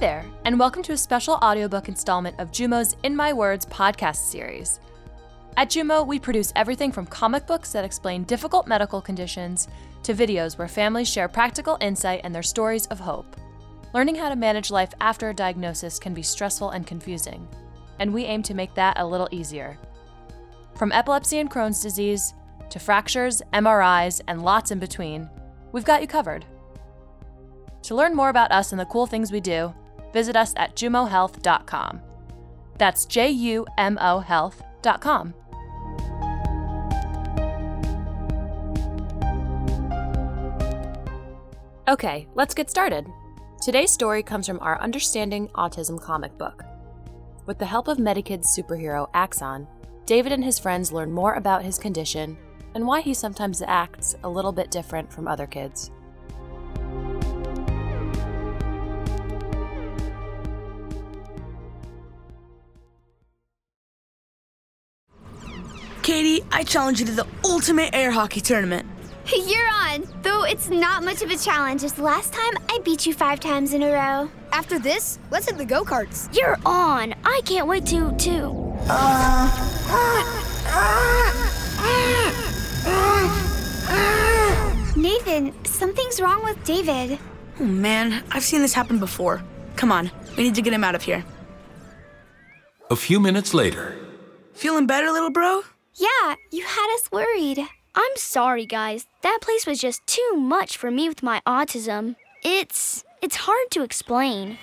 there, and welcome to a special audiobook installment of Jumo's In My Words podcast series. At Jumo, we produce everything from comic books that explain difficult medical conditions to videos where families share practical insight and their stories of hope. Learning how to manage life after a diagnosis can be stressful and confusing, and we aim to make that a little easier. From epilepsy and Crohn's disease to fractures, MRIs, and lots in between, we've got you covered. To learn more about us and the cool things we do, visit us at jumohealth.com. That's J U M O health.com. Okay, let's get started. Today's story comes from our Understanding Autism comic book. With the help of Medikidz superhero Axon, David and his friends learn more about his condition and why he sometimes acts a little bit different from other kids. Katie, I challenge you to the ultimate air hockey tournament. You're on, though it's not much of a challenge as last time I beat you five times in a row. After this, let's hit the go karts. You're on. I can't wait to, too. Nathan, something's wrong with David. Oh man, I've seen this happen before. Come on, we need to get him out of here. A few minutes later, Feeling better, little bro? Yeah, you had us worried. I'm sorry, guys. That place was just too much for me with my autism. It's it's hard to explain.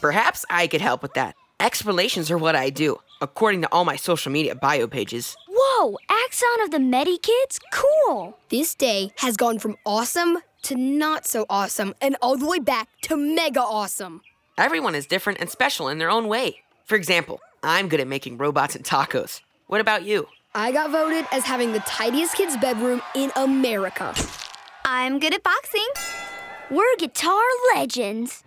Perhaps I could help with that. Explanations are what I do, according to all my social media bio pages. Whoa, Axon of the Medikidz? Cool. This day has gone from awesome to not so awesome and all the way back to mega awesome. Everyone is different and special in their own way. For example, I'm good at making robots and tacos. What about you? I got voted as having the tidiest kids' bedroom in America. I'm good at boxing. We're guitar legends.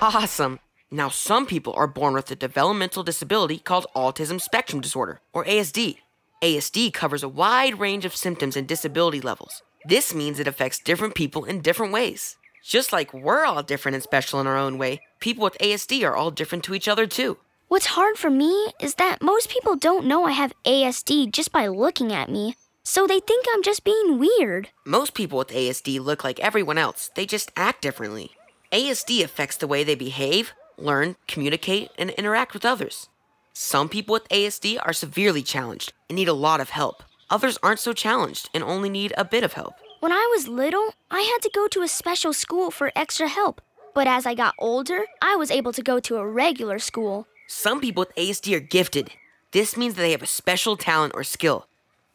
Awesome. Now, some people are born with a developmental disability called autism spectrum disorder, or ASD. ASD covers a wide range of symptoms and disability levels. This means it affects different people in different ways. Just like we're all different and special in our own way, people with ASD are all different to each other too. What's hard for me is that most people don't know I have ASD just by looking at me. So they think I'm just being weird. Most people with ASD look like everyone else, they just act differently. ASD affects the way they behave, learn, communicate, and interact with others. Some people with ASD are severely challenged and need a lot of help. Others aren't so challenged and only need a bit of help. When I was little, I had to go to a special school for extra help. But as I got older, I was able to go to a regular school. Some people with ASD are gifted. This means that they have a special talent or skill,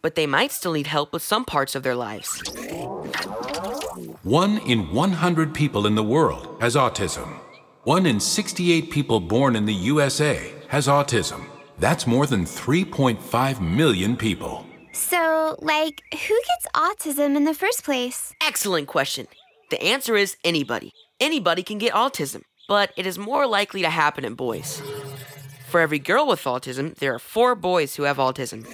but they might still need help with some parts of their lives. one in 100 people in the world has autism. One in 68 people born in the USA has autism. That's more than 3.5 million people. So, like, who gets autism in the first place? Excellent question. The answer is anybody. Anybody can get autism, but it is more likely to happen in boys. For every girl with autism, there are four boys who have autism.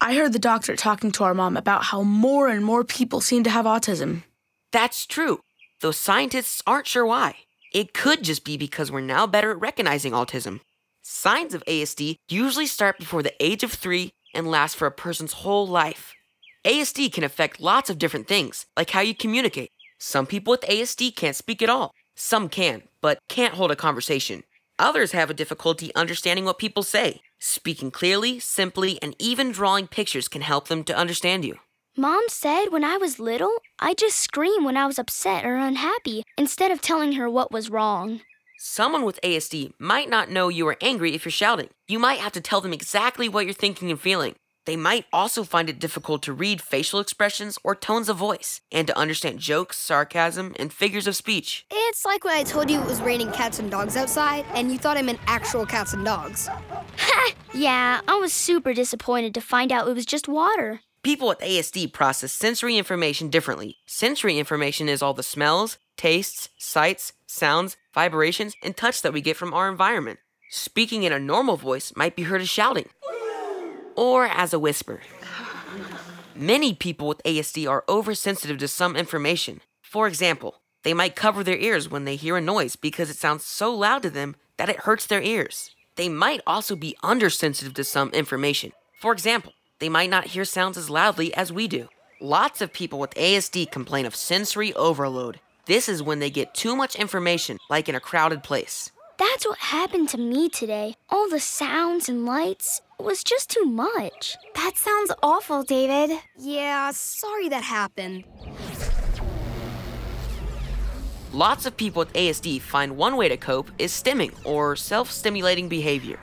I heard the doctor talking to our mom about how more and more people seem to have autism. That's true, though scientists aren't sure why. It could just be because we're now better at recognizing autism. Signs of ASD usually start before the age of three and last for a person's whole life. ASD can affect lots of different things, like how you communicate. Some people with ASD can't speak at all. Some can, but can't hold a conversation. Others have a difficulty understanding what people say. Speaking clearly, simply, and even drawing pictures can help them to understand you. Mom said when I was little, I just scream when I was upset or unhappy instead of telling her what was wrong. Someone with ASD might not know you are angry if you're shouting. You might have to tell them exactly what you're thinking and feeling. They might also find it difficult to read facial expressions or tones of voice and to understand jokes, sarcasm, and figures of speech. It's like when I told you it was raining cats and dogs outside, and you thought I meant actual cats and dogs. Yeah, I was super disappointed to find out it was just water. People with ASD process sensory information differently. Sensory information is all the smells, tastes, sights, sounds, vibrations, and touch that we get from our environment. Speaking in a normal voice might be heard as shouting or as a whisper. Many people with ASD are oversensitive to some information. For example, they might cover their ears when they hear a noise because it sounds so loud to them that it hurts their ears. They might also be undersensitive to some information. For example, they might not hear sounds as loudly as we do. Lots of people with ASD complain of sensory overload. This is when they get too much information, like in a crowded place. That's what happened to me today. All the sounds and lights was just too much. That sounds awful, David. Yeah, sorry that happened. Lots of people with ASD find one way to cope is stimming or self stimulating behavior.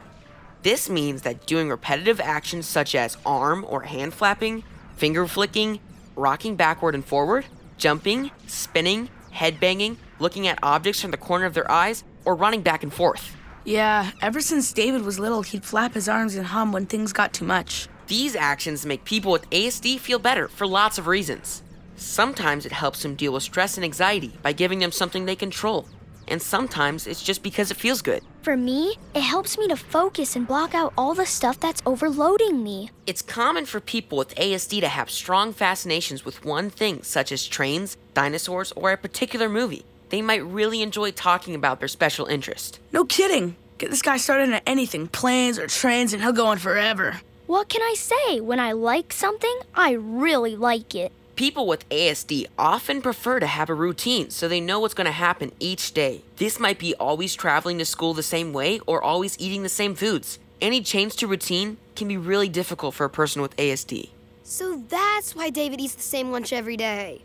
This means that doing repetitive actions such as arm or hand flapping, finger flicking, rocking backward and forward, jumping, spinning, head banging, looking at objects from the corner of their eyes, or running back and forth. Yeah, ever since David was little, he'd flap his arms and hum when things got too much. These actions make people with ASD feel better for lots of reasons. Sometimes it helps them deal with stress and anxiety by giving them something they control. And sometimes it's just because it feels good. For me, it helps me to focus and block out all the stuff that's overloading me. It's common for people with ASD to have strong fascinations with one thing, such as trains, dinosaurs, or a particular movie. They might really enjoy talking about their special interest. No kidding. Get this guy started on anything, planes or trains, and he'll go on forever. What can I say? When I like something, I really like it. People with ASD often prefer to have a routine so they know what's going to happen each day. This might be always traveling to school the same way or always eating the same foods. Any change to routine can be really difficult for a person with ASD. So that's why David eats the same lunch every day.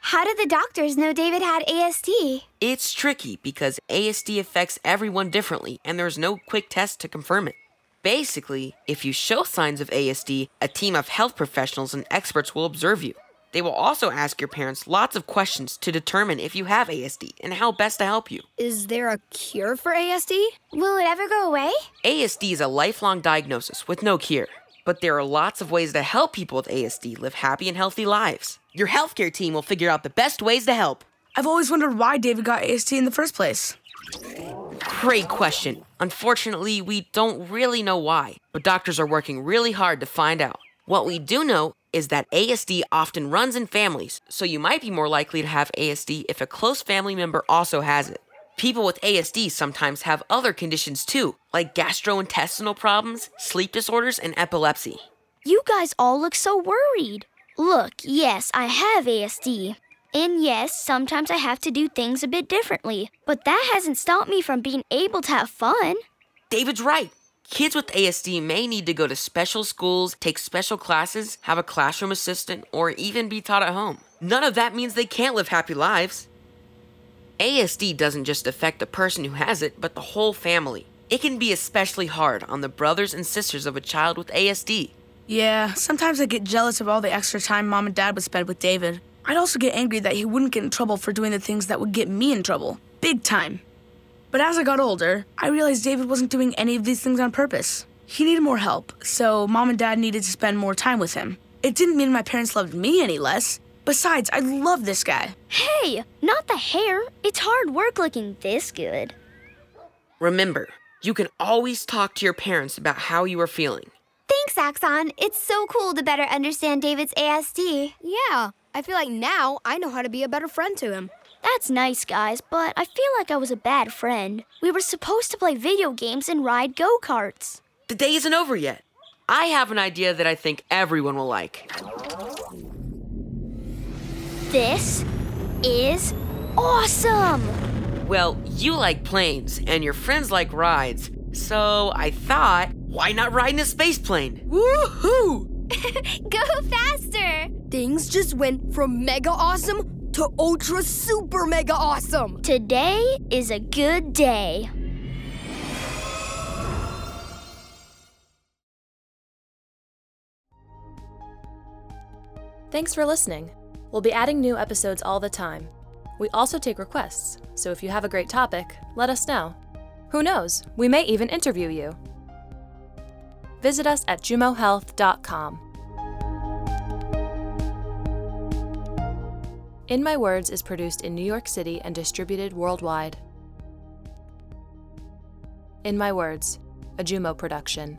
How did the doctors know David had ASD? It's tricky because ASD affects everyone differently and there's no quick test to confirm it. Basically, if you show signs of ASD, a team of health professionals and experts will observe you. They will also ask your parents lots of questions to determine if you have ASD and how best to help you. Is there a cure for ASD? Will it ever go away? ASD is a lifelong diagnosis with no cure, but there are lots of ways to help people with ASD live happy and healthy lives. Your healthcare team will figure out the best ways to help. I've always wondered why David got ASD in the first place. Great question. Unfortunately, we don't really know why, but doctors are working really hard to find out. What we do know is that ASD often runs in families, so you might be more likely to have ASD if a close family member also has it. People with ASD sometimes have other conditions too, like gastrointestinal problems, sleep disorders, and epilepsy. You guys all look so worried. Look, yes, I have ASD. And yes, sometimes I have to do things a bit differently, but that hasn't stopped me from being able to have fun. David's right. Kids with ASD may need to go to special schools, take special classes, have a classroom assistant, or even be taught at home. None of that means they can't live happy lives. ASD doesn't just affect the person who has it, but the whole family. It can be especially hard on the brothers and sisters of a child with ASD. Yeah, sometimes I get jealous of all the extra time mom and dad would spend with David. I'd also get angry that he wouldn't get in trouble for doing the things that would get me in trouble. Big time. But as I got older, I realized David wasn't doing any of these things on purpose. He needed more help, so mom and dad needed to spend more time with him. It didn't mean my parents loved me any less. Besides, I love this guy. Hey, not the hair. It's hard work looking this good. Remember, you can always talk to your parents about how you are feeling. Thanks, Axon. It's so cool to better understand David's ASD. Yeah, I feel like now I know how to be a better friend to him. That's nice, guys, but I feel like I was a bad friend. We were supposed to play video games and ride go karts. The day isn't over yet. I have an idea that I think everyone will like. This is awesome! Well, you like planes, and your friends like rides, so I thought, why not ride in a space plane? Woohoo! Go faster! Things just went from mega awesome to ultra super mega awesome. Today is a good day. Thanks for listening. We'll be adding new episodes all the time. We also take requests, so if you have a great topic, let us know. Who knows, we may even interview you. Visit us at jumohealth.com. In My Words is produced in New York City and distributed worldwide. In My Words, a Jumo production.